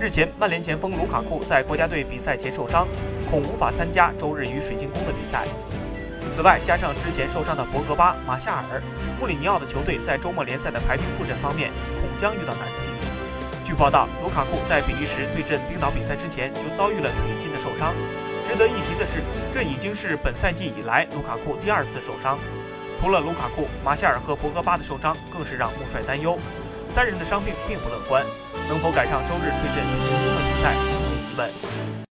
日前，曼联前锋卢卡库在国家队比赛前受伤，恐无法参加周日与水晶宫的比赛。此外，加上之前受伤的博格巴、马夏尔，穆里尼奥的球队在周末联赛的排兵布阵方面恐将遇到难题。据报道，卢卡库在比利时对阵冰岛比赛之前就遭遇了腿筋的受伤。值得一提的是，这已经是本赛季以来卢卡库第二次受伤。除了卢卡库，马夏尔和博格巴的受伤更是让穆帅担忧。三人的伤病并不乐观，能否赶上周日对阵水晶宫的比赛，成疑问。